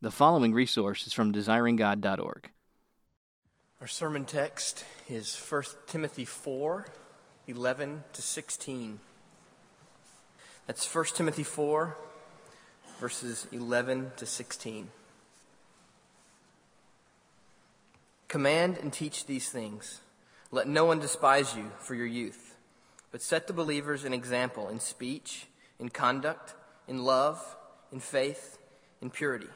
The following resource is from desiringgod.org. Our sermon text is 1 Timothy 4 11 to 16. That's 1 Timothy 4, verses 11 to 16. Command and teach these things. Let no one despise you for your youth, but set the believers an example in speech, in conduct, in love, in faith, in purity.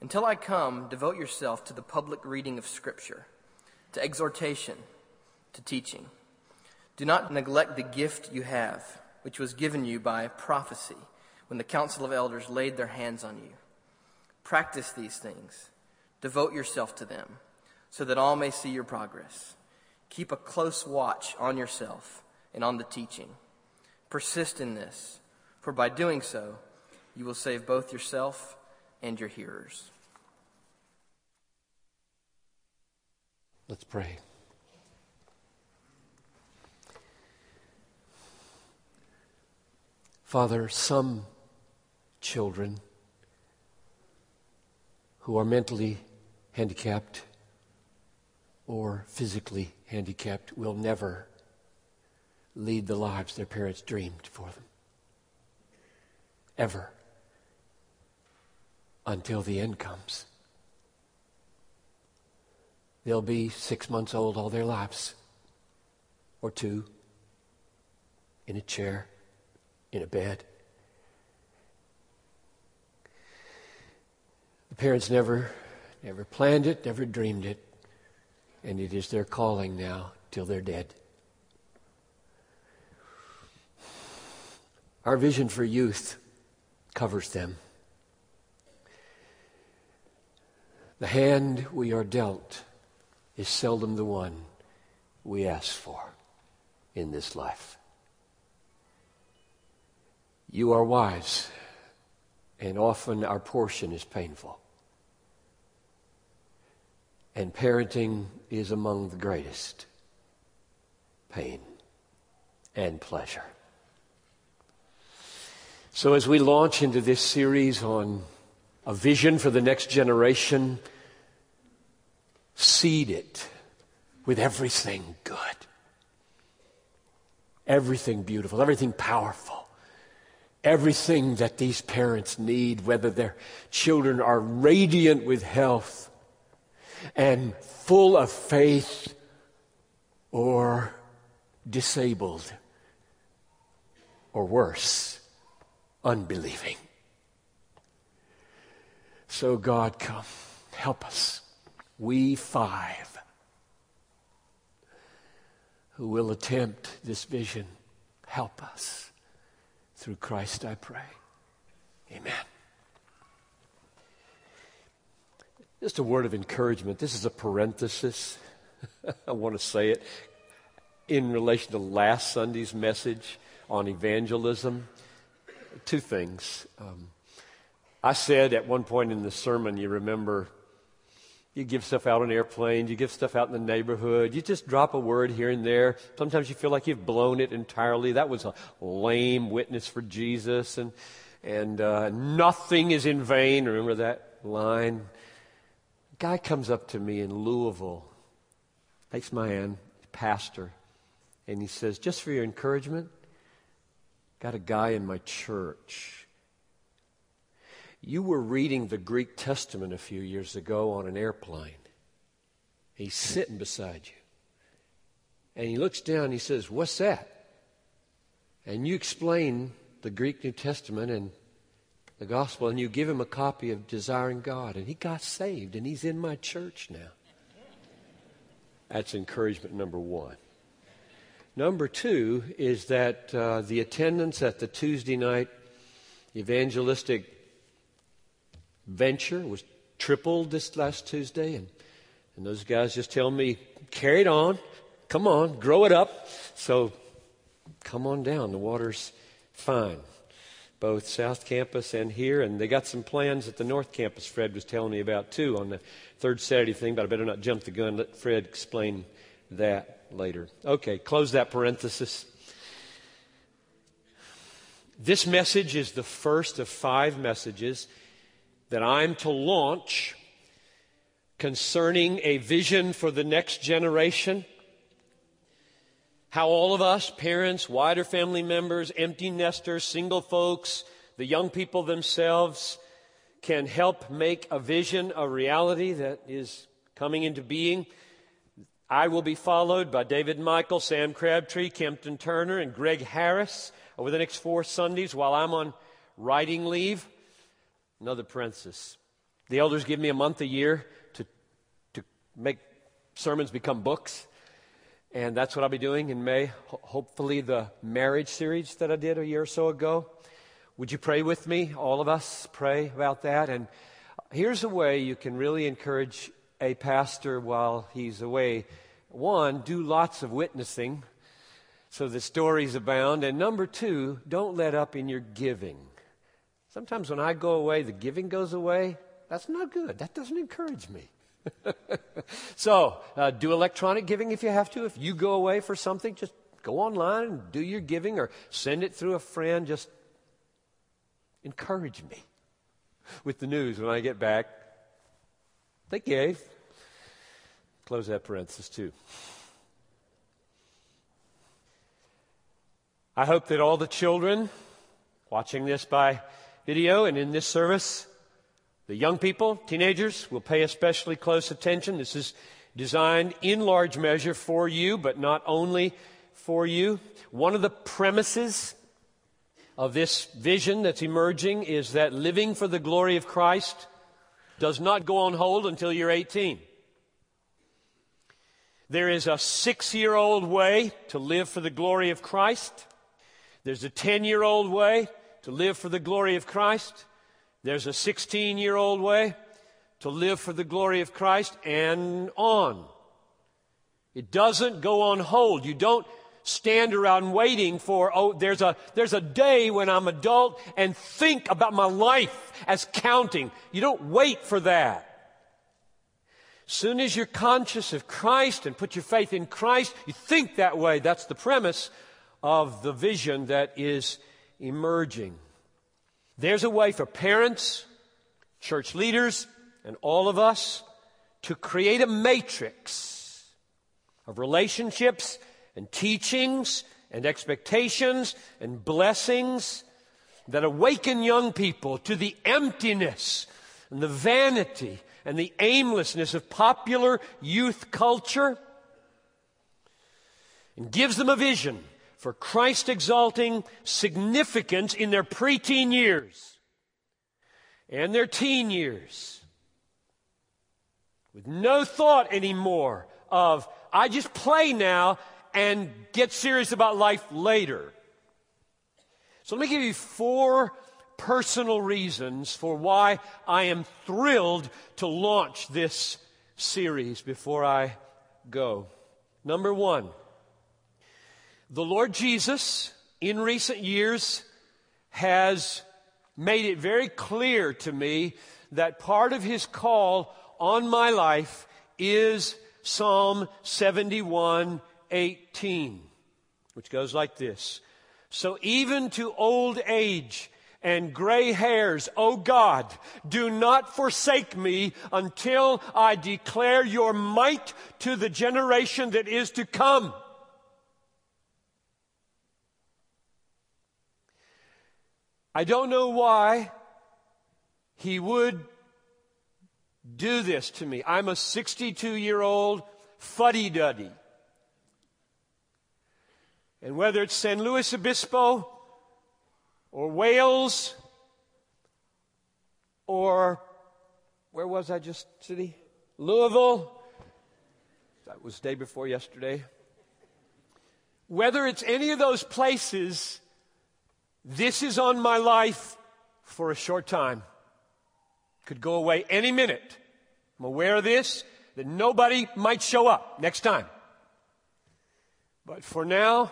Until I come, devote yourself to the public reading of Scripture, to exhortation, to teaching. Do not neglect the gift you have, which was given you by prophecy when the council of elders laid their hands on you. Practice these things, devote yourself to them so that all may see your progress. Keep a close watch on yourself and on the teaching. Persist in this, for by doing so, you will save both yourself and your hearers. Let's pray. Father, some children who are mentally handicapped or physically handicapped will never lead the lives their parents dreamed for them. Ever. Until the end comes. They'll be six months old all their lives, or two, in a chair, in a bed. The parents never, never planned it, never dreamed it and it is their calling now till they're dead. Our vision for youth covers them. The hand we are dealt is seldom the one we ask for in this life. You are wise, and often our portion is painful. And parenting is among the greatest pain and pleasure. So, as we launch into this series on a vision for the next generation, seed it with everything good, everything beautiful, everything powerful, everything that these parents need, whether their children are radiant with health and full of faith or disabled or worse, unbelieving. So, God, come, help us. We five who will attempt this vision, help us. Through Christ I pray. Amen. Just a word of encouragement. This is a parenthesis. I want to say it in relation to last Sunday's message on evangelism. Two things. Um, I said at one point in the sermon, you remember, you give stuff out on airplanes, you give stuff out in the neighborhood, you just drop a word here and there. Sometimes you feel like you've blown it entirely. That was a lame witness for Jesus, and and uh, nothing is in vain. Remember that line? guy comes up to me in Louisville, takes my hand, pastor, and he says, Just for your encouragement, got a guy in my church. You were reading the Greek Testament a few years ago on an airplane. He's sitting beside you. And he looks down and he says, What's that? And you explain the Greek New Testament, and the gospel and you give him a copy of Desiring God, and he got saved, and he's in my church now. That's encouragement number one. Number two is that uh, the attendance at the Tuesday night evangelistic venture was tripled this last Tuesday, and, and those guys just tell me, carry it on, come on, grow it up. So come on down, the water's fine both South Campus and here, and they got some plans at the North Campus. Fred was telling me about too on the third Saturday thing, but I better not jump the gun. Let Fred explain that later. Okay, close that parenthesis. This message is the first of five messages that I'm to launch concerning a vision for the next generation. How all of us, parents, wider family members, empty nesters, single folks, the young people themselves, can help make a vision a reality that is coming into being. I will be followed by David Michael, Sam Crabtree, Kempton Turner, and Greg Harris over the next four Sundays while I'm on writing leave. Another parenthesis. The elders give me a month a year to, to make sermons become books. And that's what I'll be doing in May. Ho- hopefully, the marriage series that I did a year or so ago. Would you pray with me? All of us pray about that. And here's a way you can really encourage a pastor while he's away. One, do lots of witnessing so the stories abound. And number two, don't let up in your giving. Sometimes when I go away, the giving goes away. That's not good. That doesn't encourage me. so, uh, do electronic giving if you have to. If you go away for something, just go online and do your giving or send it through a friend. Just encourage me with the news when I get back. They gave. Close that parenthesis too. I hope that all the children watching this by video and in this service, the young people, teenagers, will pay especially close attention. This is designed in large measure for you, but not only for you. One of the premises of this vision that's emerging is that living for the glory of Christ does not go on hold until you're 18. There is a six year old way to live for the glory of Christ. There's a 10 year old way to live for the glory of Christ. There's a 16 year old way to live for the glory of Christ and on. It doesn't go on hold. You don't stand around waiting for, oh, there's a, there's a day when I'm adult and think about my life as counting. You don't wait for that. Soon as you're conscious of Christ and put your faith in Christ, you think that way. That's the premise of the vision that is emerging. There's a way for parents, church leaders, and all of us to create a matrix of relationships and teachings and expectations and blessings that awaken young people to the emptiness and the vanity and the aimlessness of popular youth culture and gives them a vision for Christ exalting significance in their preteen years and their teen years. With no thought anymore of, I just play now and get serious about life later. So let me give you four personal reasons for why I am thrilled to launch this series before I go. Number one, the Lord Jesus, in recent years, has made it very clear to me that part of his call on my life is Psalm 71 18, which goes like this. So even to old age and gray hairs, O God, do not forsake me until I declare your might to the generation that is to come. I don't know why he would do this to me. I'm a 62 year old fuddy duddy. And whether it's San Luis Obispo or Wales or where was I just city? Louisville. That was day before yesterday. Whether it's any of those places, this is on my life for a short time. Could go away any minute. I'm aware of this, that nobody might show up next time. But for now,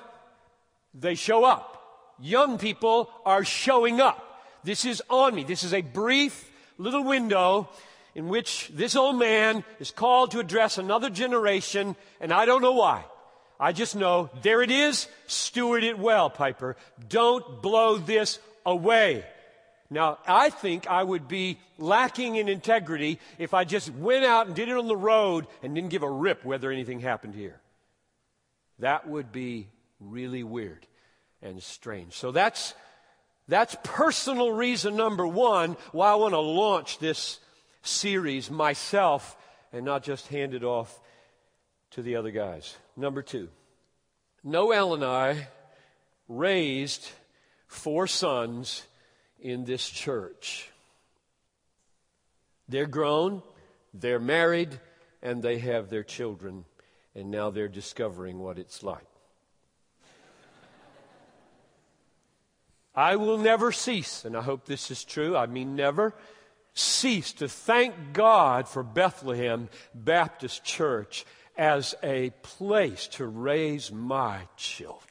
they show up. Young people are showing up. This is on me. This is a brief little window in which this old man is called to address another generation, and I don't know why. I just know there it is. Steward it well, Piper. Don't blow this away. Now, I think I would be lacking in integrity if I just went out and did it on the road and didn't give a rip whether anything happened here. That would be really weird and strange. So that's, that's personal reason number one why I want to launch this series myself and not just hand it off to the other guys. Number two, Noel and I raised four sons in this church. They're grown, they're married, and they have their children, and now they're discovering what it's like. I will never cease, and I hope this is true, I mean never cease to thank God for Bethlehem Baptist Church as a place to raise my children.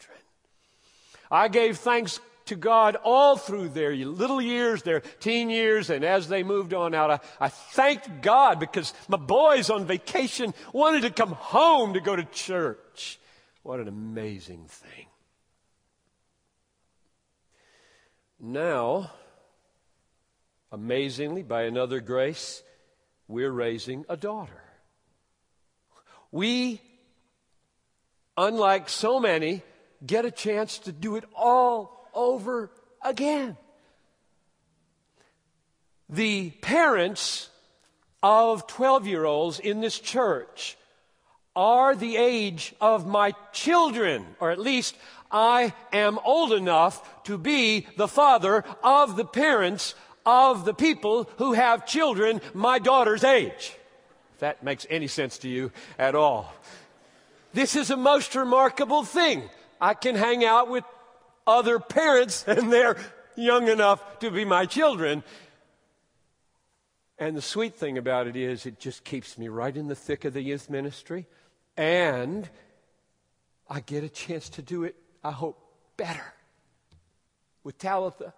I gave thanks to God all through their little years, their teen years, and as they moved on out, I, I thanked God because my boys on vacation wanted to come home to go to church. What an amazing thing. Now, amazingly, by another grace, we're raising a daughter. We, unlike so many, get a chance to do it all over again. The parents of 12 year olds in this church are the age of my children, or at least I am old enough to be the father of the parents of the people who have children my daughter's age. That makes any sense to you at all. This is a most remarkable thing. I can hang out with other parents and they're young enough to be my children. And the sweet thing about it is, it just keeps me right in the thick of the youth ministry. And I get a chance to do it, I hope, better with Talitha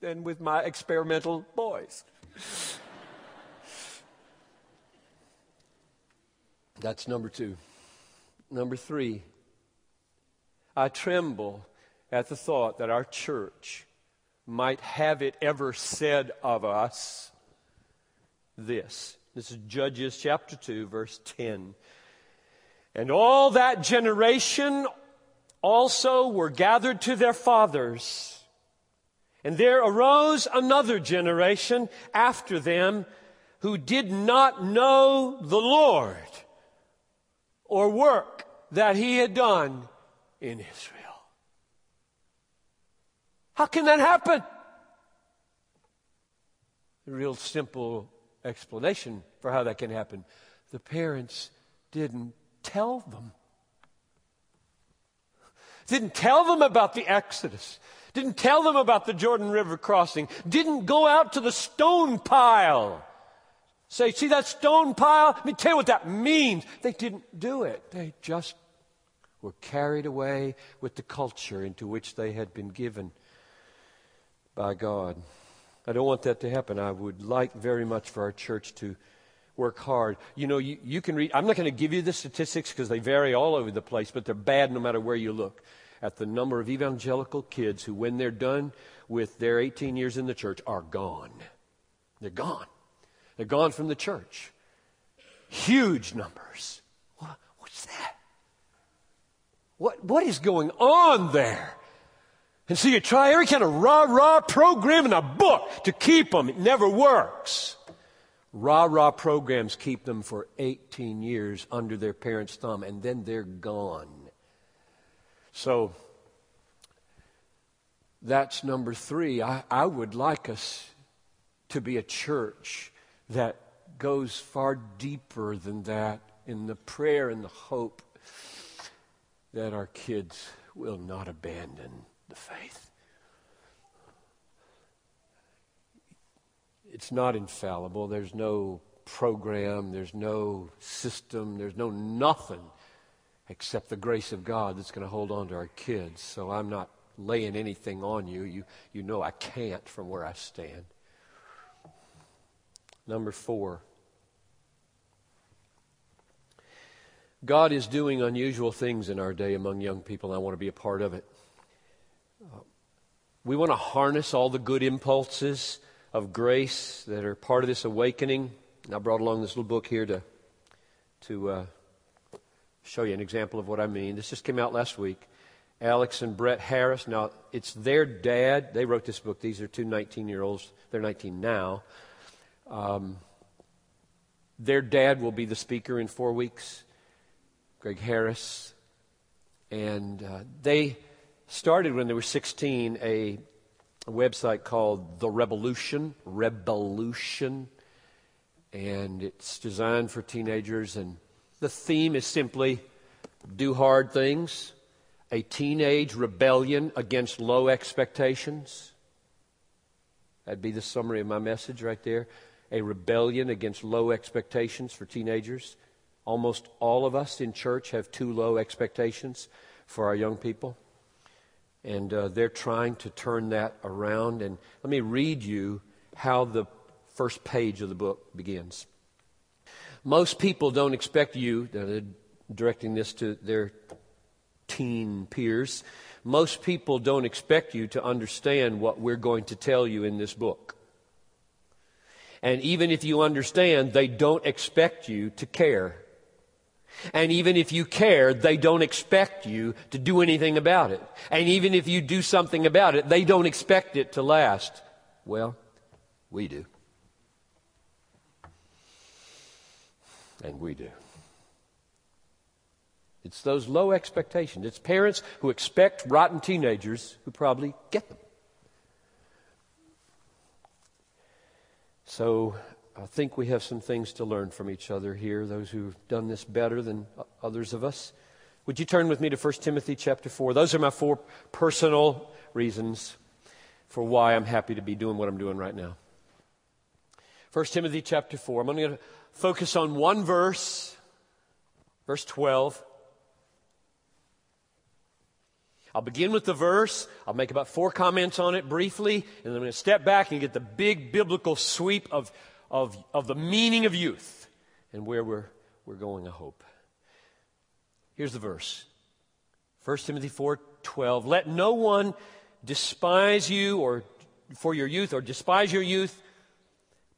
than with my experimental boys. That's number two. Number three, I tremble at the thought that our church might have it ever said of us this. This is Judges chapter 2, verse 10. And all that generation also were gathered to their fathers. And there arose another generation after them who did not know the Lord or work that he had done in Israel. How can that happen? The real simple explanation for how that can happen. The parents didn't tell them. Didn't tell them about the Exodus. Didn't tell them about the Jordan River crossing. Didn't go out to the stone pile. Say, see that stone pile? Let me tell you what that means. They didn't do it. They just were carried away with the culture into which they had been given by God. I don't want that to happen. I would like very much for our church to work hard. You know, you, you can read, I'm not going to give you the statistics because they vary all over the place, but they're bad no matter where you look. At the number of evangelical kids who, when they're done with their 18 years in the church, are gone. They're gone. They're gone from the church. Huge numbers. What, what's that? What, what is going on there? And so you try every kind of rah rah program in a book to keep them. It never works. Rah rah programs keep them for 18 years under their parents' thumb, and then they're gone. So that's number three. I, I would like us to be a church that goes far deeper than that in the prayer and the hope that our kids will not abandon the faith. It's not infallible. There's no program, there's no system, there's no nothing except the grace of God that's going to hold on to our kids. So I'm not laying anything on you. You, you know I can't from where I stand. Number four. God is doing unusual things in our day among young people, and I want to be a part of it. Uh, We want to harness all the good impulses of grace that are part of this awakening. And I brought along this little book here to, to uh, show you an example of what I mean. This just came out last week. Alex and Brett Harris. Now, it's their dad. They wrote this book. These are two 19 year olds. They're 19 now. Um, their dad will be the speaker in four weeks, Greg Harris. And uh, they started when they were 16 a, a website called The Rebelution. Rebelution. And it's designed for teenagers. And the theme is simply do hard things, a teenage rebellion against low expectations. That'd be the summary of my message right there. A rebellion against low expectations for teenagers. Almost all of us in church have too low expectations for our young people. And uh, they're trying to turn that around. And let me read you how the first page of the book begins. Most people don't expect you, directing this to their teen peers, most people don't expect you to understand what we're going to tell you in this book. And even if you understand, they don't expect you to care. And even if you care, they don't expect you to do anything about it. And even if you do something about it, they don't expect it to last. Well, we do. And we do. It's those low expectations. It's parents who expect rotten teenagers who probably get them. So I think we have some things to learn from each other here, those who've done this better than others of us. Would you turn with me to 1 Timothy chapter 4? Those are my four personal reasons for why I'm happy to be doing what I'm doing right now. 1 Timothy chapter 4. I'm only going to focus on one verse, verse 12. I'll begin with the verse. I'll make about four comments on it briefly, and then I'm going to step back and get the big biblical sweep of, of, of the meaning of youth and where we're, we're going, I hope. Here's the verse 1 Timothy 4 12. Let no one despise you or for your youth or despise your youth,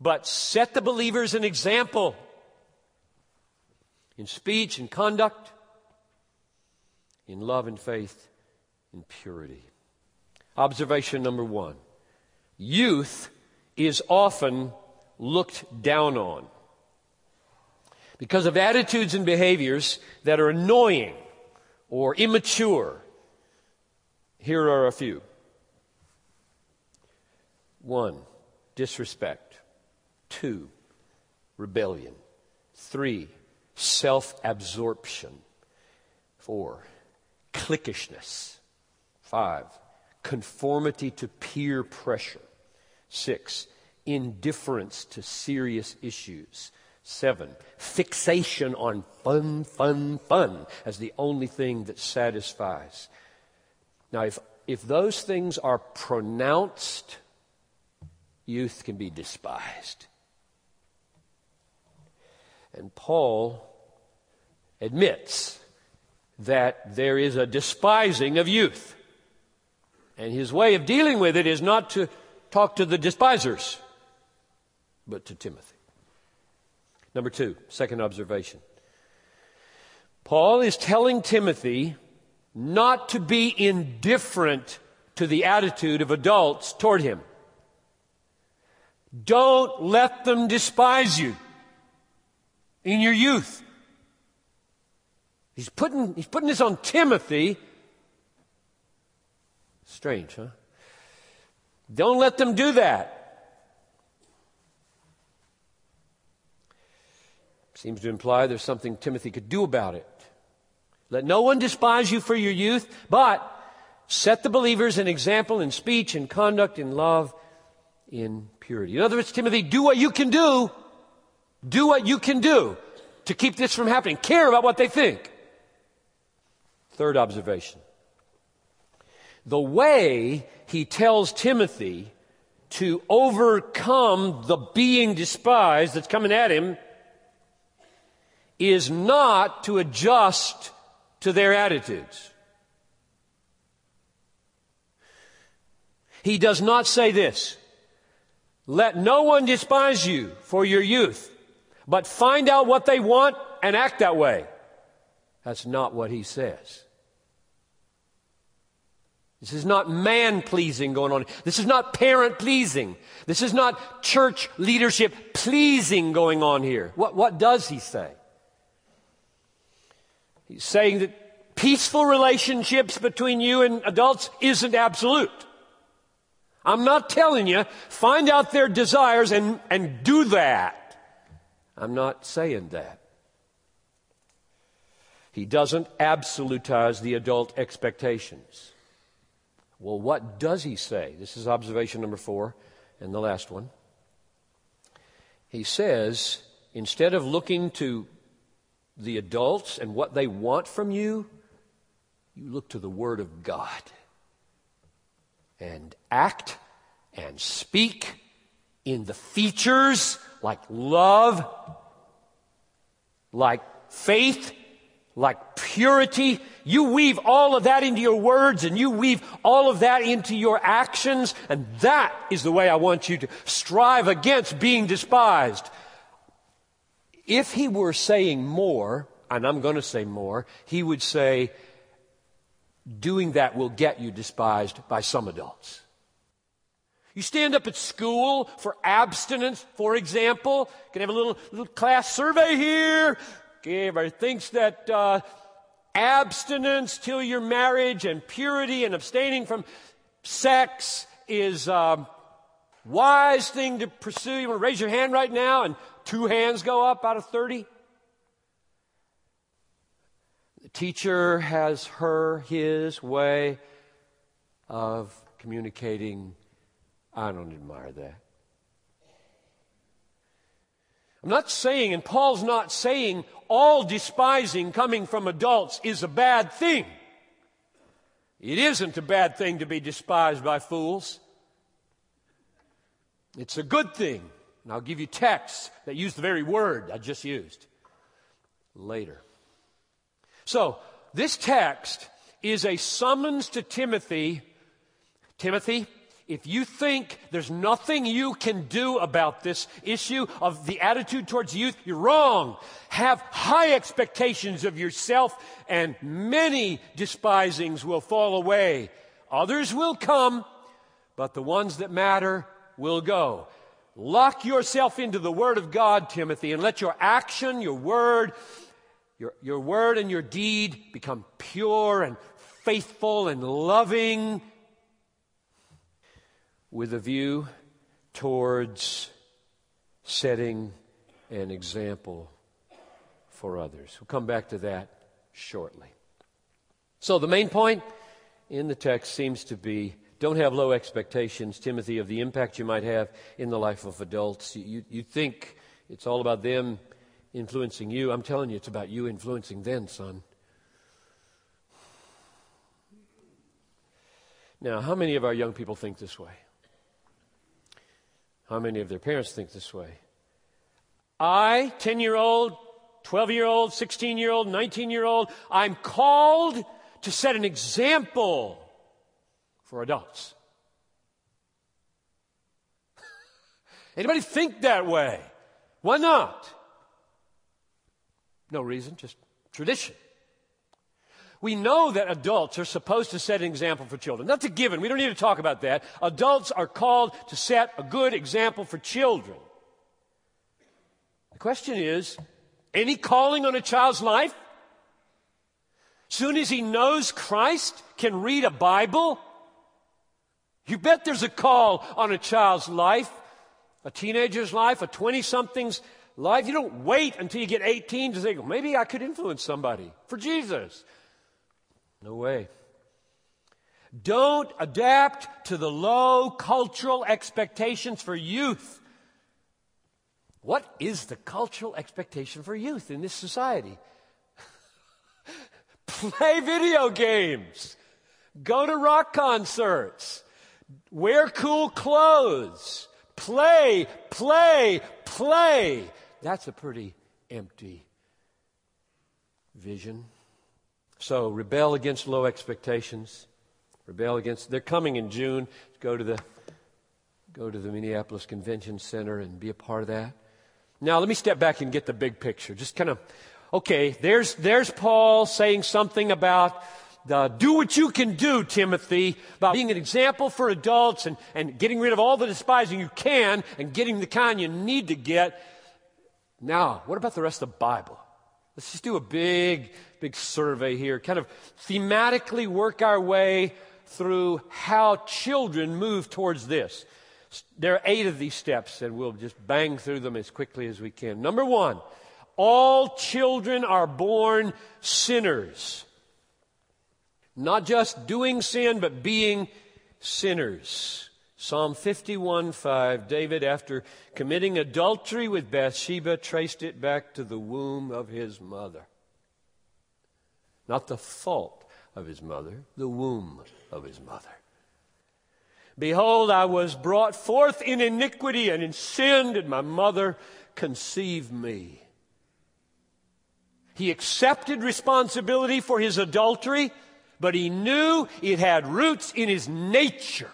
but set the believers an example in speech and conduct, in love and faith and purity. Observation number one youth is often looked down on because of attitudes and behaviors that are annoying or immature. Here are a few. One, disrespect. Two, rebellion. Three, self absorption. Four, cliquishness. Five, conformity to peer pressure. Six, indifference to serious issues. Seven, fixation on fun, fun, fun as the only thing that satisfies. Now, if, if those things are pronounced, youth can be despised. And Paul admits that there is a despising of youth. And his way of dealing with it is not to talk to the despisers, but to Timothy. Number two, second observation. Paul is telling Timothy not to be indifferent to the attitude of adults toward him. Don't let them despise you in your youth. He's putting, he's putting this on Timothy Strange, huh? Don't let them do that. Seems to imply there's something Timothy could do about it. Let no one despise you for your youth, but set the believers an example in speech, in conduct, in love, in purity. In other words, Timothy, do what you can do. Do what you can do to keep this from happening. Care about what they think. Third observation the way he tells Timothy to overcome the being despised that's coming at him is not to adjust to their attitudes. He does not say this. Let no one despise you for your youth, but find out what they want and act that way. That's not what he says. This is not man pleasing going on. This is not parent pleasing. This is not church leadership pleasing going on here. What, what does he say? He's saying that peaceful relationships between you and adults isn't absolute. I'm not telling you, find out their desires and, and do that. I'm not saying that. He doesn't absolutize the adult expectations. Well, what does he say? This is observation number four and the last one. He says, instead of looking to the adults and what they want from you, you look to the Word of God and act and speak in the features like love, like faith, like purity. You weave all of that into your words and you weave all of that into your actions. And that is the way I want you to strive against being despised. If he were saying more, and I'm going to say more, he would say, doing that will get you despised by some adults. You stand up at school for abstinence, for example. You can have a little, little class survey here. Everybody thinks that uh, abstinence till your marriage and purity and abstaining from sex is a um, wise thing to pursue. You want to raise your hand right now, and two hands go up out of 30? The teacher has her, his way of communicating. I don't admire that. I'm not saying, and Paul's not saying, all despising coming from adults is a bad thing. It isn't a bad thing to be despised by fools. It's a good thing. And I'll give you texts that use the very word I just used later. So, this text is a summons to Timothy. Timothy, if you think there's nothing you can do about this issue of the attitude towards youth, you're wrong. Have high expectations of yourself, and many despisings will fall away. Others will come, but the ones that matter will go. Lock yourself into the Word of God, Timothy, and let your action, your word, your, your word and your deed become pure and faithful and loving with a view towards setting an example for others. We'll come back to that shortly. So, the main point in the text seems to be don't have low expectations, Timothy, of the impact you might have in the life of adults. You, you think it's all about them influencing you. I'm telling you, it's about you influencing them, son. Now, how many of our young people think this way? How many of their parents think this way? I, 10 year old, 12 year old, 16 year old, 19 year old, I'm called to set an example for adults. Anybody think that way? Why not? No reason, just tradition. We know that adults are supposed to set an example for children. That's a given. We don't need to talk about that. Adults are called to set a good example for children. The question is any calling on a child's life? Soon as he knows Christ, can read a Bible? You bet there's a call on a child's life, a teenager's life, a 20 something's life. You don't wait until you get 18 to think, well, maybe I could influence somebody for Jesus. No way. Don't adapt to the low cultural expectations for youth. What is the cultural expectation for youth in this society? Play video games, go to rock concerts, wear cool clothes, play, play, play. That's a pretty empty vision. So rebel against low expectations. rebel against. They're coming in June. Go to the go to the Minneapolis Convention Center and be a part of that. Now, let me step back and get the big picture. Just kind of, okay, there's, there's Paul saying something about do what you can do, Timothy, about being an example for adults and, and getting rid of all the despising you can and getting the kind you need to get. Now, what about the rest of the Bible? Let's just do a big, big survey here, kind of thematically work our way through how children move towards this. There are eight of these steps, and we'll just bang through them as quickly as we can. Number one, all children are born sinners. Not just doing sin, but being sinners. Psalm 51 5, David, after committing adultery with Bathsheba, traced it back to the womb of his mother. Not the fault of his mother, the womb of his mother. Behold, I was brought forth in iniquity, and in sin did my mother conceive me. He accepted responsibility for his adultery, but he knew it had roots in his nature.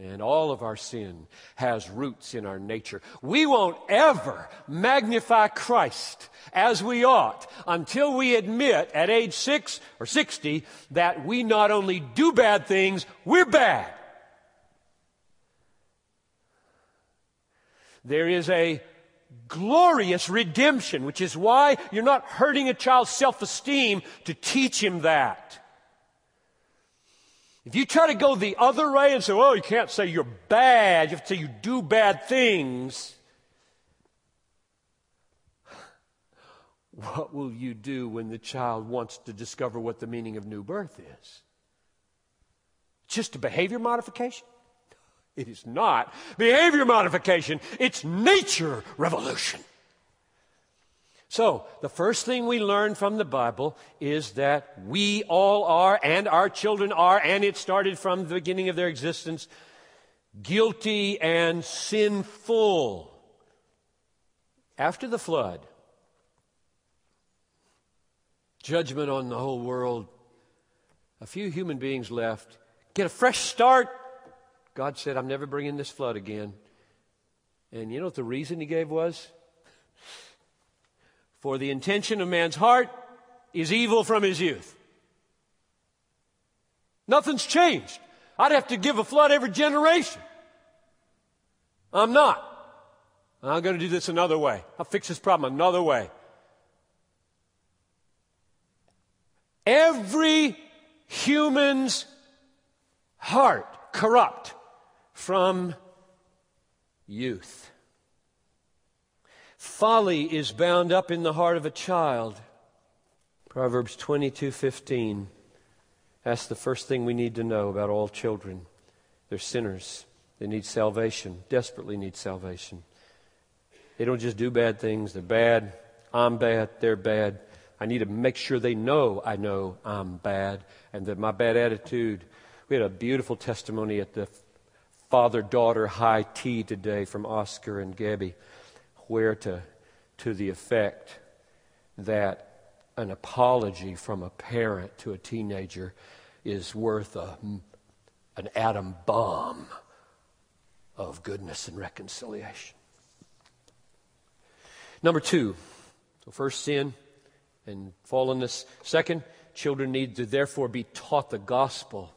And all of our sin has roots in our nature. We won't ever magnify Christ as we ought until we admit at age six or 60 that we not only do bad things, we're bad. There is a glorious redemption, which is why you're not hurting a child's self esteem to teach him that. If you try to go the other way and say, oh, you can't say you're bad, you have to say you do bad things, what will you do when the child wants to discover what the meaning of new birth is? Just a behavior modification? It is not behavior modification, it's nature revolution. So, the first thing we learn from the Bible is that we all are, and our children are, and it started from the beginning of their existence, guilty and sinful. After the flood, judgment on the whole world, a few human beings left, get a fresh start. God said, I'm never bringing this flood again. And you know what the reason he gave was? For the intention of man's heart is evil from his youth. Nothing's changed. I'd have to give a flood every generation. I'm not. I'm going to do this another way. I'll fix this problem another way. Every human's heart corrupt from youth. Folly is bound up in the heart of a child. Proverbs 22:15. That's the first thing we need to know about all children. They're sinners. They need salvation, desperately need salvation. They don't just do bad things, they're bad. I'm bad, they're bad. I need to make sure they know I know I'm bad and that my bad attitude. We had a beautiful testimony at the father daughter high tea today from Oscar and Gabby where to, to the effect that an apology from a parent to a teenager is worth a, an atom bomb of goodness and reconciliation. Number two, so first sin and fallenness. Second, children need to therefore be taught the gospel,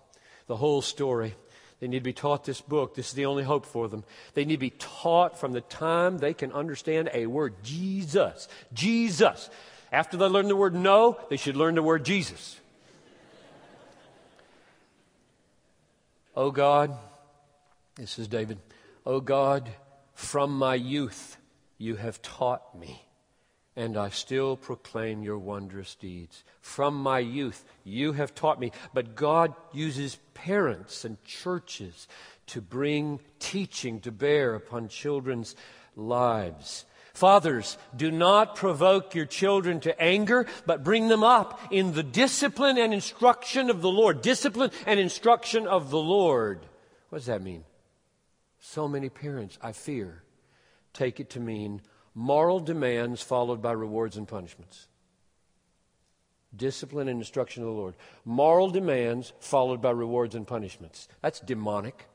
the whole story. They need to be taught this book. This is the only hope for them. They need to be taught from the time they can understand a word Jesus. Jesus. After they learn the word no, they should learn the word Jesus. oh God, this is David. Oh God, from my youth you have taught me and I still proclaim your wondrous deeds. From my youth, you have taught me. But God uses parents and churches to bring teaching to bear upon children's lives. Fathers, do not provoke your children to anger, but bring them up in the discipline and instruction of the Lord. Discipline and instruction of the Lord. What does that mean? So many parents, I fear, take it to mean moral demands followed by rewards and punishments. Discipline and instruction of the Lord. Moral demands followed by rewards and punishments. That's demonic.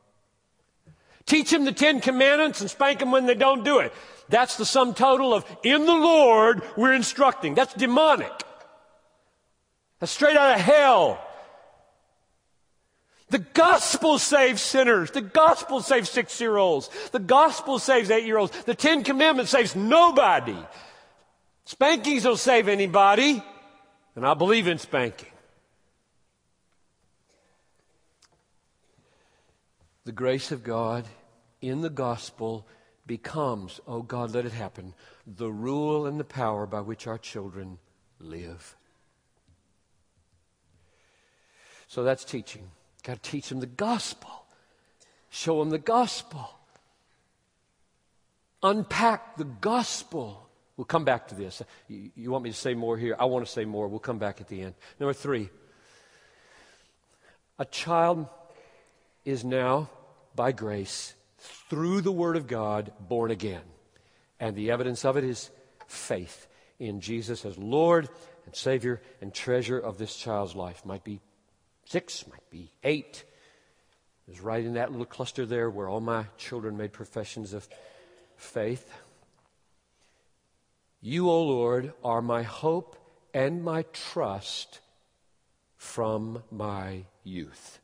Teach them the Ten Commandments and spank them when they don't do it. That's the sum total of in the Lord we're instructing. That's demonic. That's straight out of hell. The gospel saves sinners. The gospel saves six year olds. The gospel saves eight year olds. The Ten Commandments saves nobody. Spankings don't save anybody. And I believe in spanking. The grace of God in the gospel becomes, oh God, let it happen, the rule and the power by which our children live. So that's teaching. Got to teach them the gospel, show them the gospel, unpack the gospel. We'll come back to this. You, you, want me to say more here? I want to say more. We'll come back at the end. Number three a child is now, by grace, through the Word of God, born again. And the evidence of it is faith in Jesus as Lord and Savior and treasure of this child's life. Might be six, might be eight. It was right in that little cluster there where all my children made professions of faith. You, O Lord, are my hope and my trust from my youth.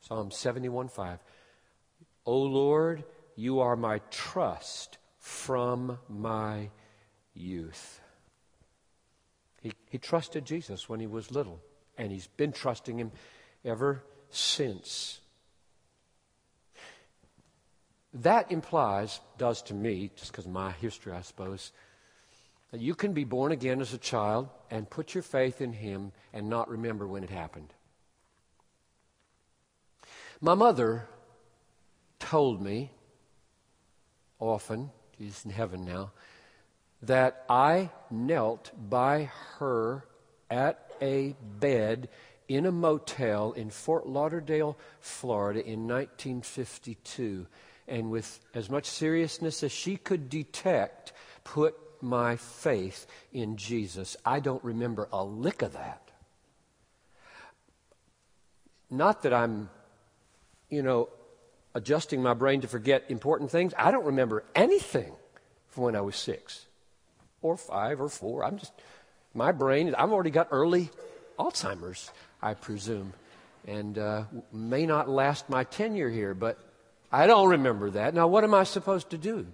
Psalm 71 5. O Lord, you are my trust from my youth. He, he trusted Jesus when he was little, and he's been trusting him ever since. That implies, does to me, just because my history, I suppose, that you can be born again as a child and put your faith in Him and not remember when it happened. My mother told me often, she's in heaven now, that I knelt by her at a bed in a motel in Fort Lauderdale, Florida in 1952 and with as much seriousness as she could detect, put my faith in Jesus. I don't remember a lick of that. Not that I'm, you know, adjusting my brain to forget important things. I don't remember anything from when I was six or five or four. I'm just, my brain, I've already got early Alzheimer's, I presume, and uh, may not last my tenure here, but I don't remember that. Now, what am I supposed to do?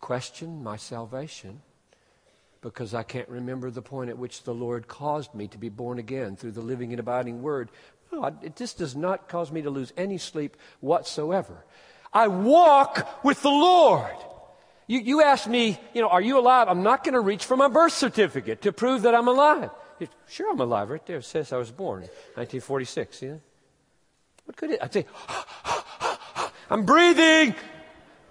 Question my salvation because I can't remember the point at which the Lord caused me to be born again through the living and abiding Word. No, it just does not cause me to lose any sleep whatsoever. I walk with the Lord. You, you ask me, you know, are you alive? I'm not going to reach for my birth certificate to prove that I'm alive. It, sure, I'm alive. Right there it says I was born in 1946. Yeah. What could it? I'd say, I'm breathing.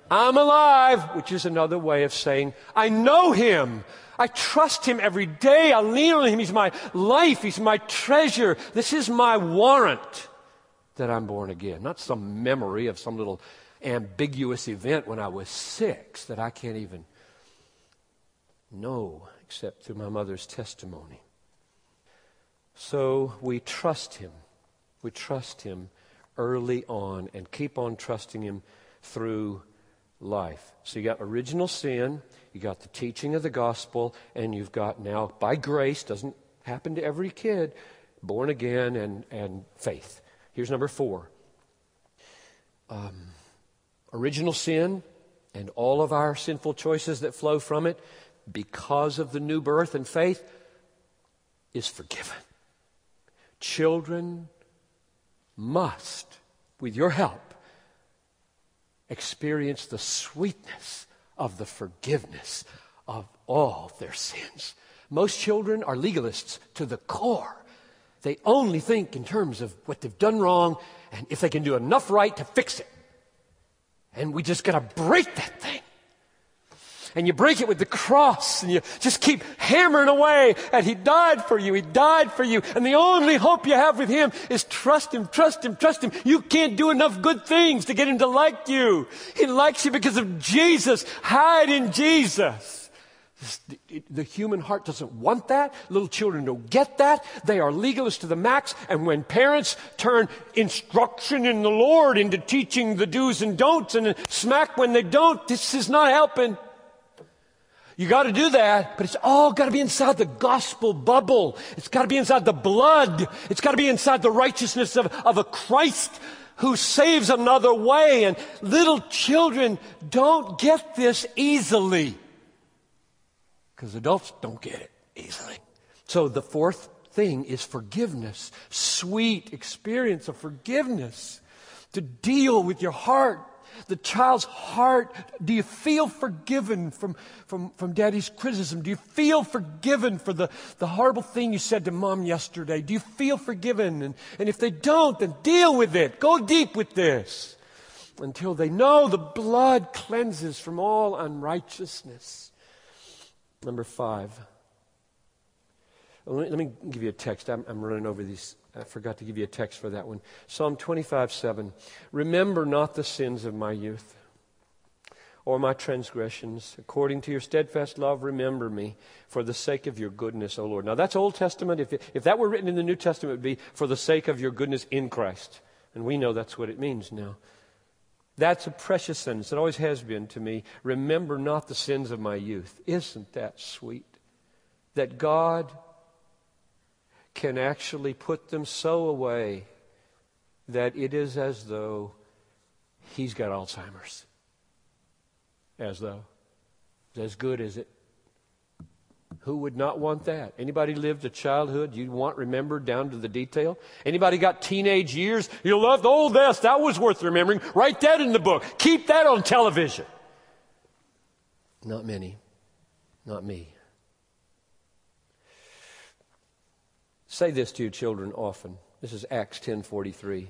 I'm alive, which is another way of saying, I know him. I trust him every day. I lean on him. He's my life. He's my treasure. This is my warrant that I'm born again. Not some memory of some little ambiguous event when I was six that I can't even know except through my mother's testimony. So we trust him. We trust him early on and keep on trusting Him through life. So you got original sin, you got the teaching of the gospel, and you've got now, by grace, doesn't happen to every kid, born again and, and faith. Here's number four um, original sin and all of our sinful choices that flow from it, because of the new birth and faith, is forgiven. Children must, with your help, experience the sweetness of the forgiveness of all their sins. Most children are legalists to the core. They only think in terms of what they've done wrong and if they can do enough right to fix it. And we just got to break that thing and you break it with the cross and you just keep hammering away and he died for you. He died for you. And the only hope you have with him is trust him, trust him, trust him. You can't do enough good things to get him to like you. He likes you because of Jesus. Hide in Jesus. The human heart doesn't want that. Little children don't get that. They are legalists to the max. And when parents turn instruction in the Lord into teaching the do's and don'ts and smack when they don't, this is not helping. You got to do that, but it's all got to be inside the gospel bubble. It's got to be inside the blood. It's got to be inside the righteousness of, of a Christ who saves another way. And little children don't get this easily because adults don't get it easily. So the fourth thing is forgiveness, sweet experience of forgiveness to deal with your heart the child's heart. Do you feel forgiven from, from, from daddy's criticism? Do you feel forgiven for the, the horrible thing you said to mom yesterday? Do you feel forgiven? And, and if they don't, then deal with it. Go deep with this until they know the blood cleanses from all unrighteousness. Number five. Let me, let me give you a text. I'm, I'm running over these I forgot to give you a text for that one. Psalm 25, 7. Remember not the sins of my youth or my transgressions. According to your steadfast love, remember me for the sake of your goodness, O Lord. Now, that's Old Testament. If, if that were written in the New Testament, it would be for the sake of your goodness in Christ. And we know that's what it means now. That's a precious sentence. It always has been to me. Remember not the sins of my youth. Isn't that sweet? That God can actually put them so away that it is as though he's got Alzheimer's. As though. As good as it. Who would not want that? Anybody lived a childhood you want remembered down to the detail? Anybody got teenage years? You loved, oh, this, that was worth remembering. Write that in the book. Keep that on television. Not many. Not me. Say this to your children often. This is Acts 10:43.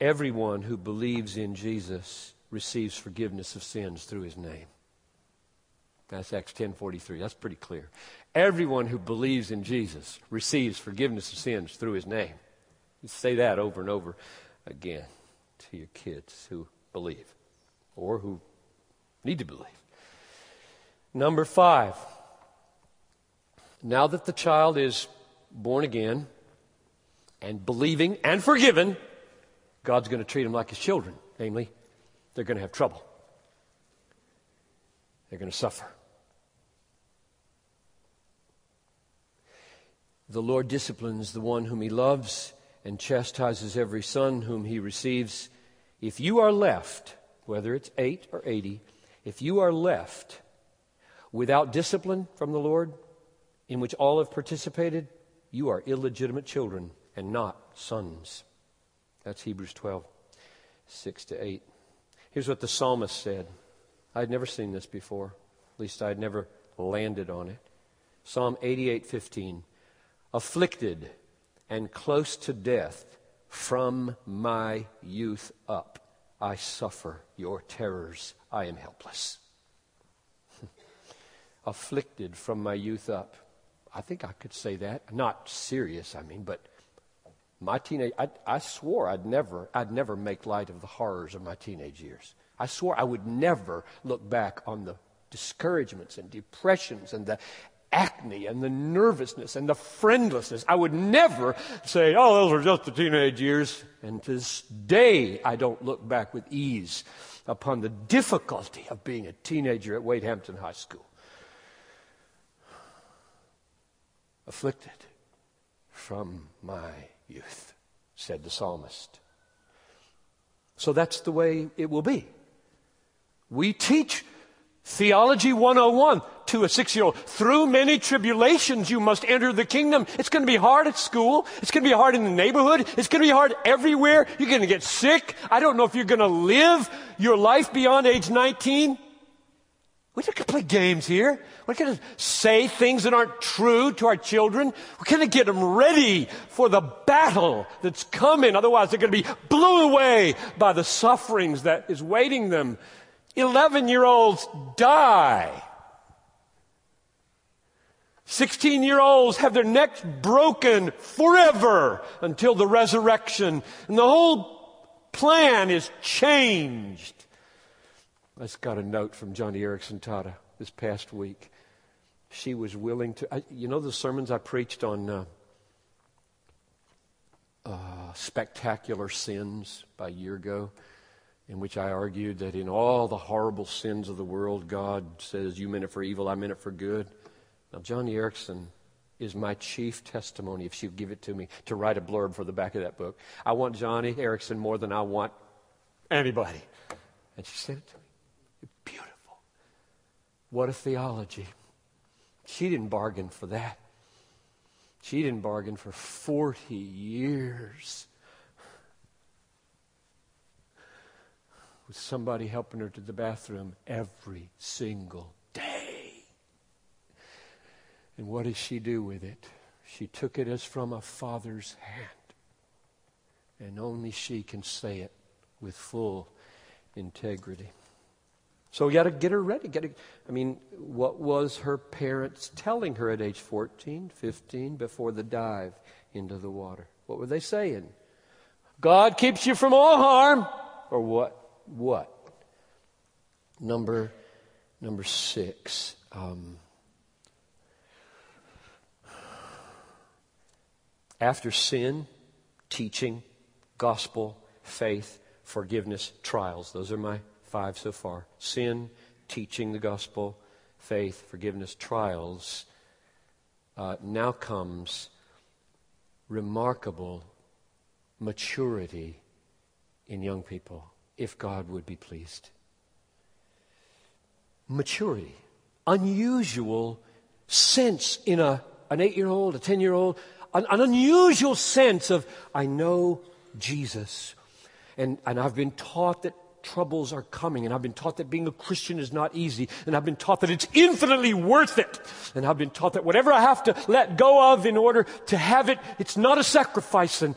Everyone who believes in Jesus receives forgiveness of sins through his name. That's Acts 10:43. That's pretty clear. Everyone who believes in Jesus receives forgiveness of sins through his name. You say that over and over again to your kids who believe or who need to believe. Number 5 now that the child is born again and believing and forgiven, God's going to treat them like his children. Namely, they're going to have trouble, they're going to suffer. The Lord disciplines the one whom he loves and chastises every son whom he receives. If you are left, whether it's 8 or 80, if you are left without discipline from the Lord, in which all have participated, you are illegitimate children and not sons. That's Hebrews 12, 6 to 8. Here's what the psalmist said. I'd never seen this before. At least I'd never landed on it. Psalm 88, 15. Afflicted and close to death from my youth up. I suffer your terrors. I am helpless. Afflicted from my youth up. I think I could say that. Not serious, I mean, but my teenage, I, I swore I'd never, I'd never make light of the horrors of my teenage years. I swore I would never look back on the discouragements and depressions and the acne and the nervousness and the friendlessness. I would never say, oh, those were just the teenage years. And to this day, I don't look back with ease upon the difficulty of being a teenager at Wade Hampton High School. afflicted from my youth, said the psalmist. So that's the way it will be. We teach Theology 101 to a six year old. Through many tribulations, you must enter the kingdom. It's going to be hard at school. It's going to be hard in the neighborhood. It's going to be hard everywhere. You're going to get sick. I don't know if you're going to live your life beyond age 19. We're not going to play games here. We're going to say things that aren't true to our children. We're going to get them ready for the battle that's coming. Otherwise, they're going to be blown away by the sufferings that is waiting them. 11 year olds die. 16 year olds have their necks broken forever until the resurrection. And the whole plan is changed. I just got a note from Joni Eareckson Tada this past week. She was willing to, I, you know, the sermons I preached on uh, uh, spectacular sins by a year ago, in which I argued that in all the horrible sins of the world, God says, You meant it for evil, I meant it for good. Now, Joni Eareckson is my chief testimony, if she'll give it to me, to write a blurb for the back of that book. I want Joni Eareckson more than I want anybody. And she sent it to me. Beautiful. What a theology. She didn't bargain for that. She didn't bargain for 40 years with somebody helping her to the bathroom every single day. And what did she do with it? She took it as from a father's hand. And only she can say it with full integrity. So you got to get her ready. I mean, what was her parents telling her at age 14, 15, before the dive into the water? What were they saying? God keeps you from all harm. Or what? What? Number, number six. Um, after sin, teaching, gospel, faith, forgiveness, trials. Those are my five so far sin, teaching the gospel, faith, forgiveness, trials. Uh, now comes remarkable maturity in young people, if God would be pleased. Maturity, unusual sense in a, an eight year old, a 10 year old, an, an unusual sense of, I know Jesus. And, and I've been taught that troubles are coming. And I've been taught that being a Christian is not easy. And I've been taught that it's infinitely worth it. And I've been taught that whatever I have to let go of in order to have it, it's not a sacrifice. And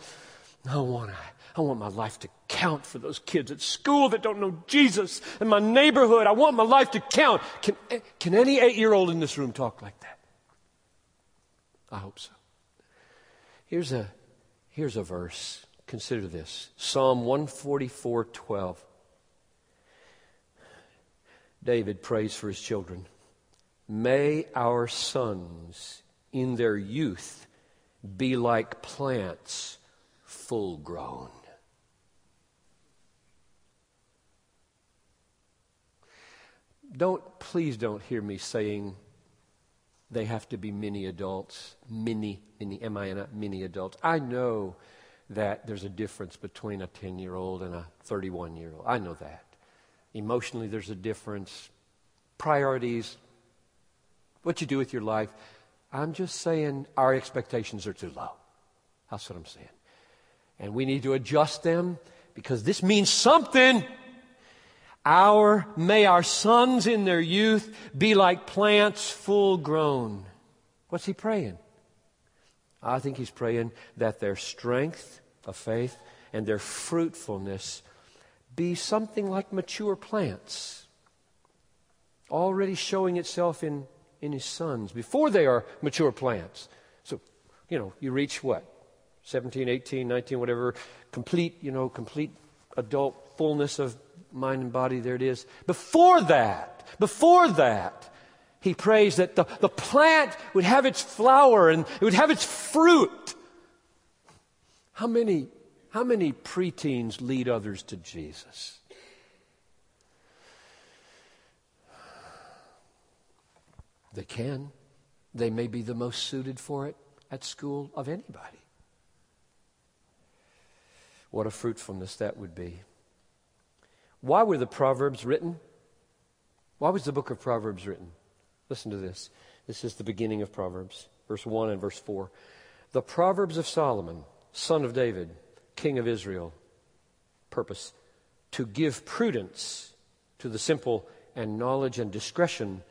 I want, I want my life to count for those kids at school that don't know Jesus and my neighborhood. I want my life to count. Can, eh, can any eight year old in this room talk like that? I hope so. Here's a, here's a verse. Consider this Psalm 144 12. David prays for his children. May our sons in their youth be like plants full grown. Don't, please don't hear me saying they have to be mini adults, mini, mini, M I N, mini adults. I know that there's a difference between a 10 year old and a 31 year old. I know that. Emotionally, there's a difference. Priorities, what you do with your life. I'm just saying our expectations are too low. That's what I'm saying. And we need to adjust them because this means something. Our, may our sons in their youth be like plants full grown. What's he praying? I think he's praying that their strength of faith and their fruitfulness be something like mature plants, already showing itself in, in his sons before they are mature plants. So, you know, you reach what? 17, 18, 19, whatever, complete, you know, complete adult fullness of mind and body, there it is. Before that, before that, he prays that the, the plant would have its flower and it would have its fruit. How many how many preteens lead others to Jesus? They can. They may be the most suited for it at school of anybody. What a fruitfulness that would be. Why were the Proverbs written? Why was the book of Proverbs written? Listen to this. This is the beginning of Proverbs, verse 1 and verse 4. The Proverbs of Solomon, son of David king of Israel. Purpose to give prudence to the simple and knowledge and discretion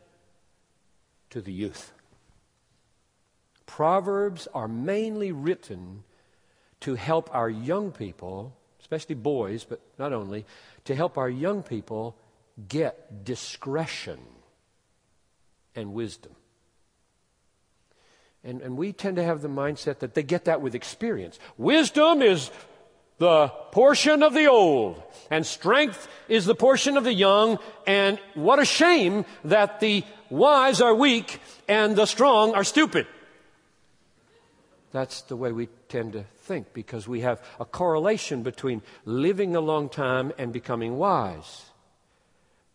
to the youth. Proverbs are mainly written to help our young people, especially boys, but not only, to help our young people get discretion and wisdom. And, and we tend to have the mindset that they get that with experience. Wisdom is the portion of the old. and strength is the portion of the young, and what a shame that the wise are weak and the strong are stupid. That's the way we tend to think because we have a correlation between living a long time and becoming wise.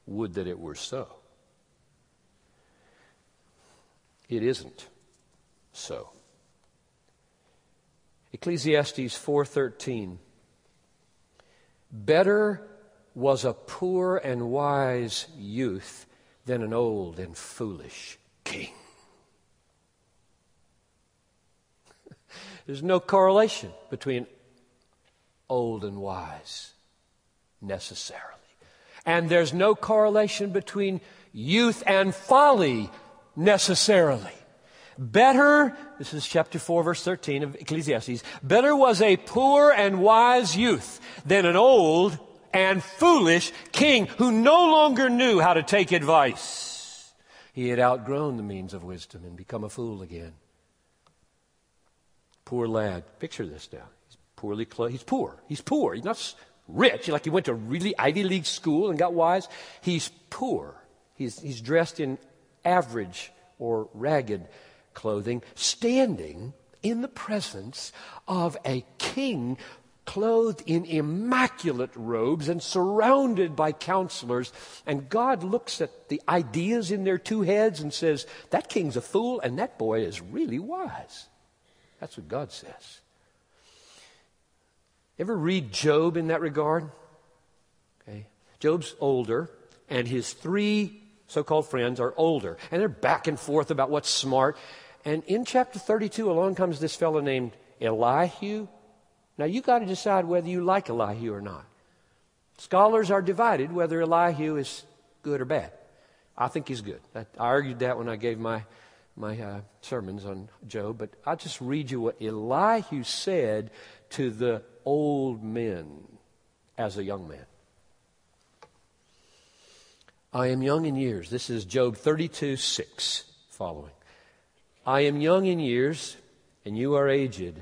Would that it were so. It isn't so. Ecclesiastes 4:13 Better was a poor and wise youth than an old and foolish king. There's no correlation between old and wise necessarily. And there's no correlation between youth and folly necessarily. Better, this is chapter 4, verse 13 of Ecclesiastes, better was a poor and wise youth than an old and foolish king who no longer knew how to take advice. He had outgrown the means of wisdom and become a fool again. Poor lad. Picture this now. He's poorly clothed. He's poor. He's poor. He's not rich, like he went to a really Ivy League school and got wise. He's poor. He's, he's dressed in average or ragged clothing, standing in the presence of a king clothed in immaculate robes and surrounded by counselors. And God looks at the ideas in their two heads and says, That king's a fool, and that boy is really wise. That's what God says. Ever read Job in that regard? Okay. Job's older, and his three so called friends are older, and they're back and forth about what's smart. And in chapter 32, along comes this fellow named Elihu. Now, you've got to decide whether you like Elihu or not. Scholars are divided whether Elihu is good or bad. I think he's good. I, argued that when I gave my, my uh, sermons on Job, but I'll just read you what Elihu said to the old men as a young man. I am young in years. This is Job 32 6 following. I am young in years, and you are aged.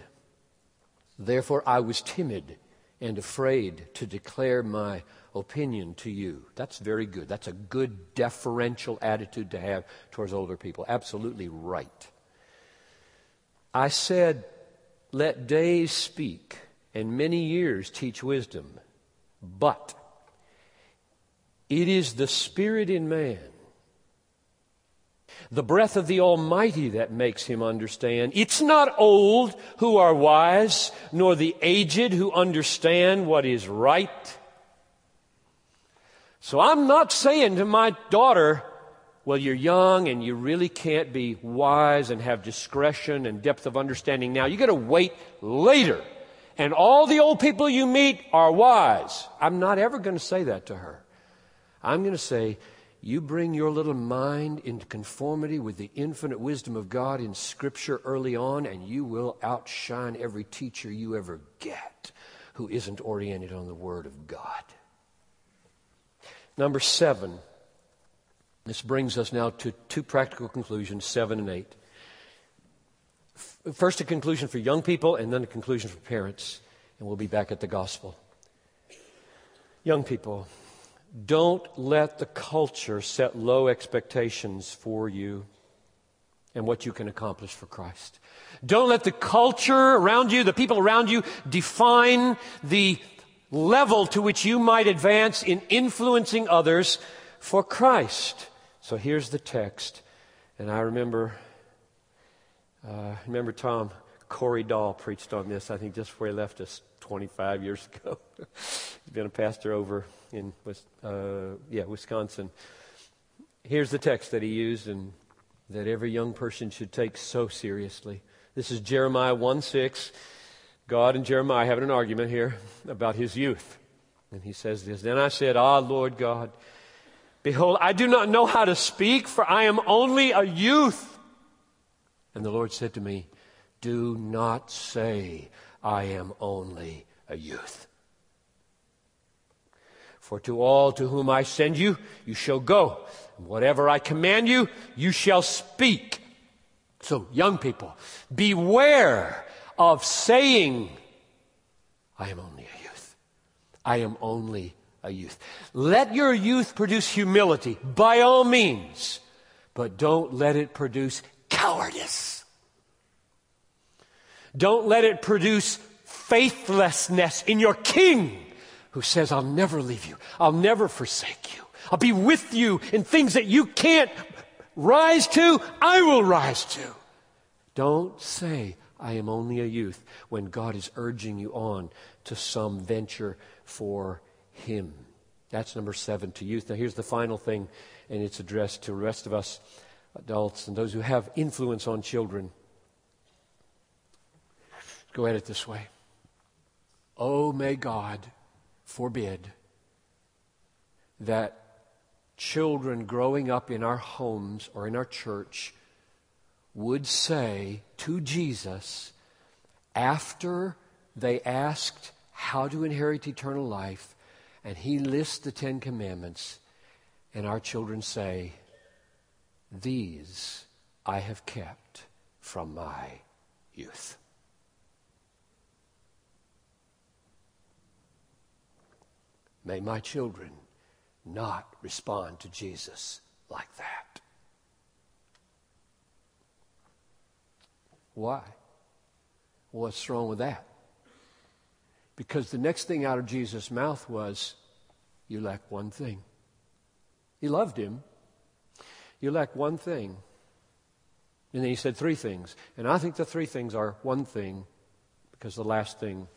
Therefore, I was timid and afraid to declare my opinion to you. That's very good. That's a good deferential attitude to have towards older people. Absolutely right. I said, Let days speak and many years teach wisdom. But it is the Spirit in man the breath of the Almighty that makes him understand. It's not old who are wise, nor the aged who understand what is right. So I'm not saying to my daughter, well, you're young and you really can't be wise and have discretion and depth of understanding now. You got to wait later. And all the old people you meet are wise. I'm not ever going to say that to her. I'm going to say, you bring your little mind into conformity with the infinite wisdom of God in Scripture early on, and you will outshine every teacher you ever get who isn't oriented on the Word of God. Number seven. This brings us now to two practical conclusions, seven and eight. First, a conclusion for young people, and then a conclusion for parents, and we'll be back at the gospel. Young people, don't let the culture set low expectations for you and what you can accomplish for Christ. Don't let the culture around you, the people around you, define the level to which you might advance in influencing others for Christ. So here's the text. And I remember, uh, remember Tom Corey Dahl preached on this, I think, just before he left us 25 years ago. He's been a pastor over in uh, yeah, Wisconsin. Here's the text that he used and that every young person should take so seriously. This is Jeremiah 1 6. God and Jeremiah having an argument here about his youth. And he says this Then I said, Ah, Lord God, behold, I do not know how to speak, for I am only a youth. And the Lord said to me, Do not say, I am only a youth. For to all to whom I send you, you shall go. And whatever I command you, you shall speak. So, young people, beware of saying, I am only a youth. I am only a youth. Let your youth produce humility, by all means, but don't let it produce cowardice. Don't let it produce faithlessness in your king who says, I'll never leave you. I'll never forsake you. I'll be with you in things that you can't rise to. I will rise to. Don't say, I am only a youth when God is urging you on to some venture for Him. That's number seven to youth. Now, here's the final thing, and it's addressed to the rest of us adults and those who have influence on children. Go at it this way. Oh, may God forbid that children growing up in our homes or in our church would say to Jesus after they asked how to inherit eternal life, and he lists the Ten Commandments, and our children say, These I have kept from my youth. May my children not respond to Jesus like that. Why? What's wrong with that? Because the next thing out of Jesus' mouth was, You lack one thing. He loved him. You lack one thing. And then he said three things. And I think the three things are one thing because the last thing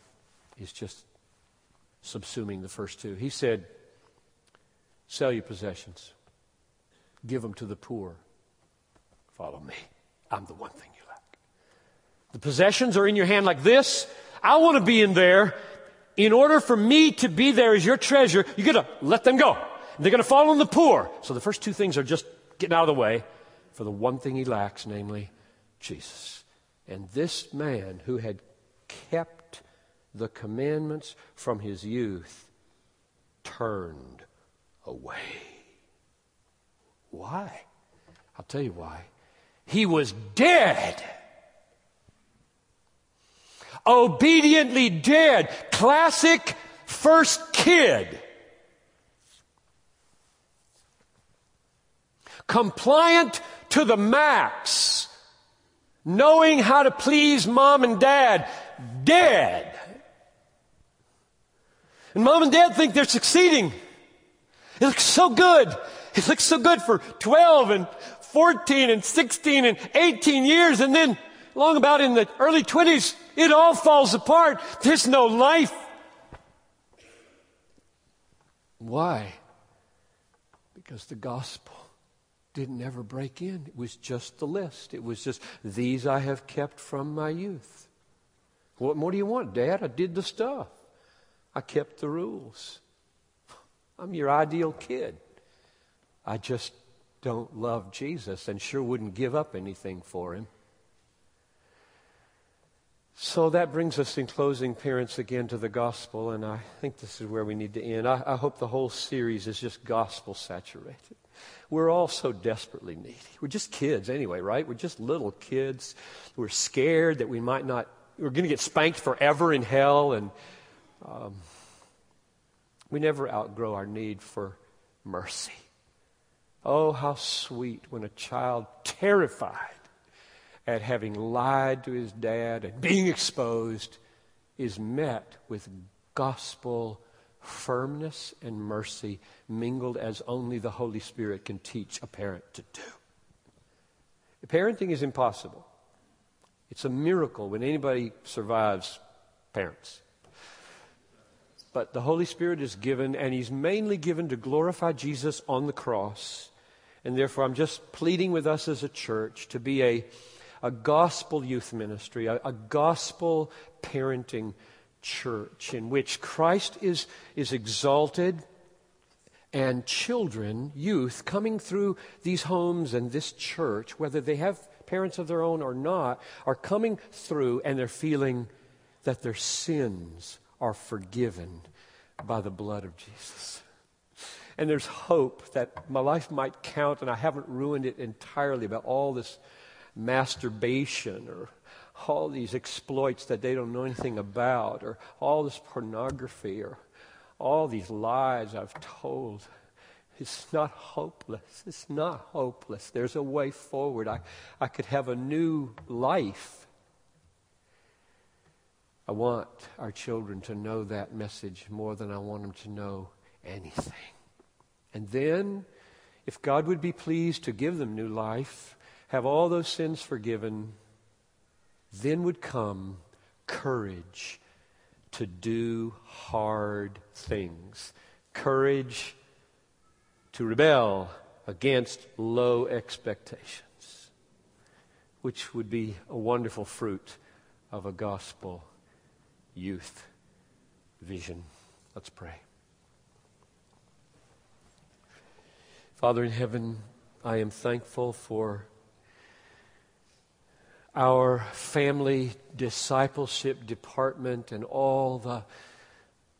is just subsuming the first two. He said, Sell your possessions, give them to the poor. Follow me. I'm the one thing. The possessions are in your hand like this. I want to be in there. In order for me to be there as your treasure, you got to let them go. They're going to fall on the poor. So the first two things are just getting out of the way for the one thing he lacks, namely Jesus. And this man who had kept the commandments from his youth turned away. Why? I'll tell you why. He was dead. Obediently dead. Classic first kid. Compliant to the max. Knowing how to please mom and dad. Dead. And mom and dad think they're succeeding. It looks so good. It looks so good for 12 and 14 and 16 and 18 years. And then long about in the early 20s, it all falls apart. There's no life. Why? Because the gospel didn't ever break in. It was just the list. It was just, these I have kept from my youth. What more do you want, Dad? I did the stuff. I kept the rules. I'm your ideal kid. I just don't love Jesus and sure wouldn't give up anything for him. So that brings us in closing, parents, again to the gospel, and I think this is where we need to end. I, I hope the whole series is just gospel saturated. We're all so desperately needy. We're just kids anyway, right? We're just little kids. We're scared that we might not, we're going to get spanked forever in hell, and um, we never outgrow our need for mercy. Oh, how sweet when a child, terrified at having lied to his dad and being exposed, is met with gospel firmness and mercy mingled as only the Holy Spirit can teach a parent to do. Parenting is impossible. It's a miracle when anybody survives parents. But the Holy Spirit is given, and He's mainly given to glorify Jesus on the cross. And therefore, I'm just pleading with us as a church to be a, a gospel youth ministry, a, a gospel parenting church in which Christ is, is exalted and children, youth, coming through these homes and this church, whether they have parents of their own or not, are coming through and they're feeling that their sins are forgiven by the blood of Jesus. And there's hope that my life might count and I haven't ruined it entirely by all this masturbation or all these exploits that they don't know anything about or all this pornography or all these lies I've told. It's not hopeless. It's not hopeless. There's a way forward. I, I could have a new life. I want our children to know that message more than I want them to know anything. And then, if God would be pleased to give them new life, have all those sins forgiven, then would come courage to do hard things. Courage to rebel against low expectations, which would be a wonderful fruit of a gospel youth vision. Let's pray. Father in heaven, I am thankful for our family discipleship department and all the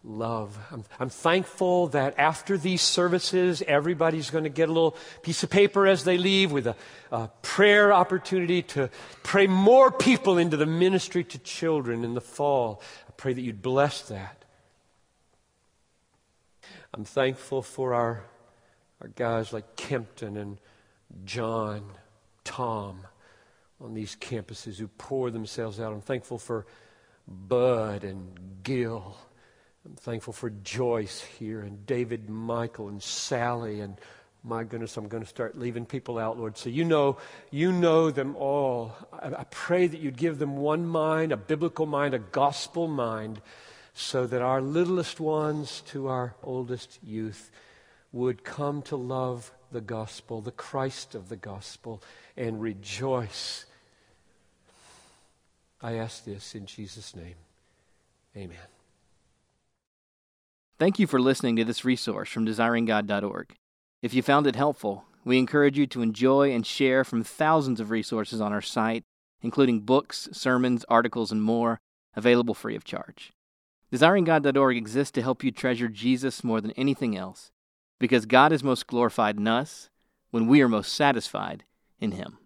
love. I'm, I'm, thankful that after these services, everybody's going to get a little piece of paper as they leave with a, a, prayer opportunity to pray more people into the ministry to children in the fall. I pray that you'd bless that. I'm thankful for our, our guys like Kempton and John, Tom on these campuses who pour themselves out. I'm thankful for Bud and Gil I'm thankful for Joyce here and David, Michael, and Sally. And my goodness, I'm going to start leaving people out, Lord. So you know, you know them all. I, I pray that you'd give them one mind, a biblical mind, a gospel mind, so that our littlest ones to our oldest youth would come to love the gospel, the Christ of the gospel, and rejoice. I ask this in Jesus' name. Amen. Thank you for listening to this resource from desiringgod.org. If you found it helpful, we encourage you to enjoy and share from thousands of resources on our site, including books, sermons, articles, and more, available free of charge. DesiringGod.org exists to help you treasure Jesus more than anything else, because God is most glorified in us when we are most satisfied in Him.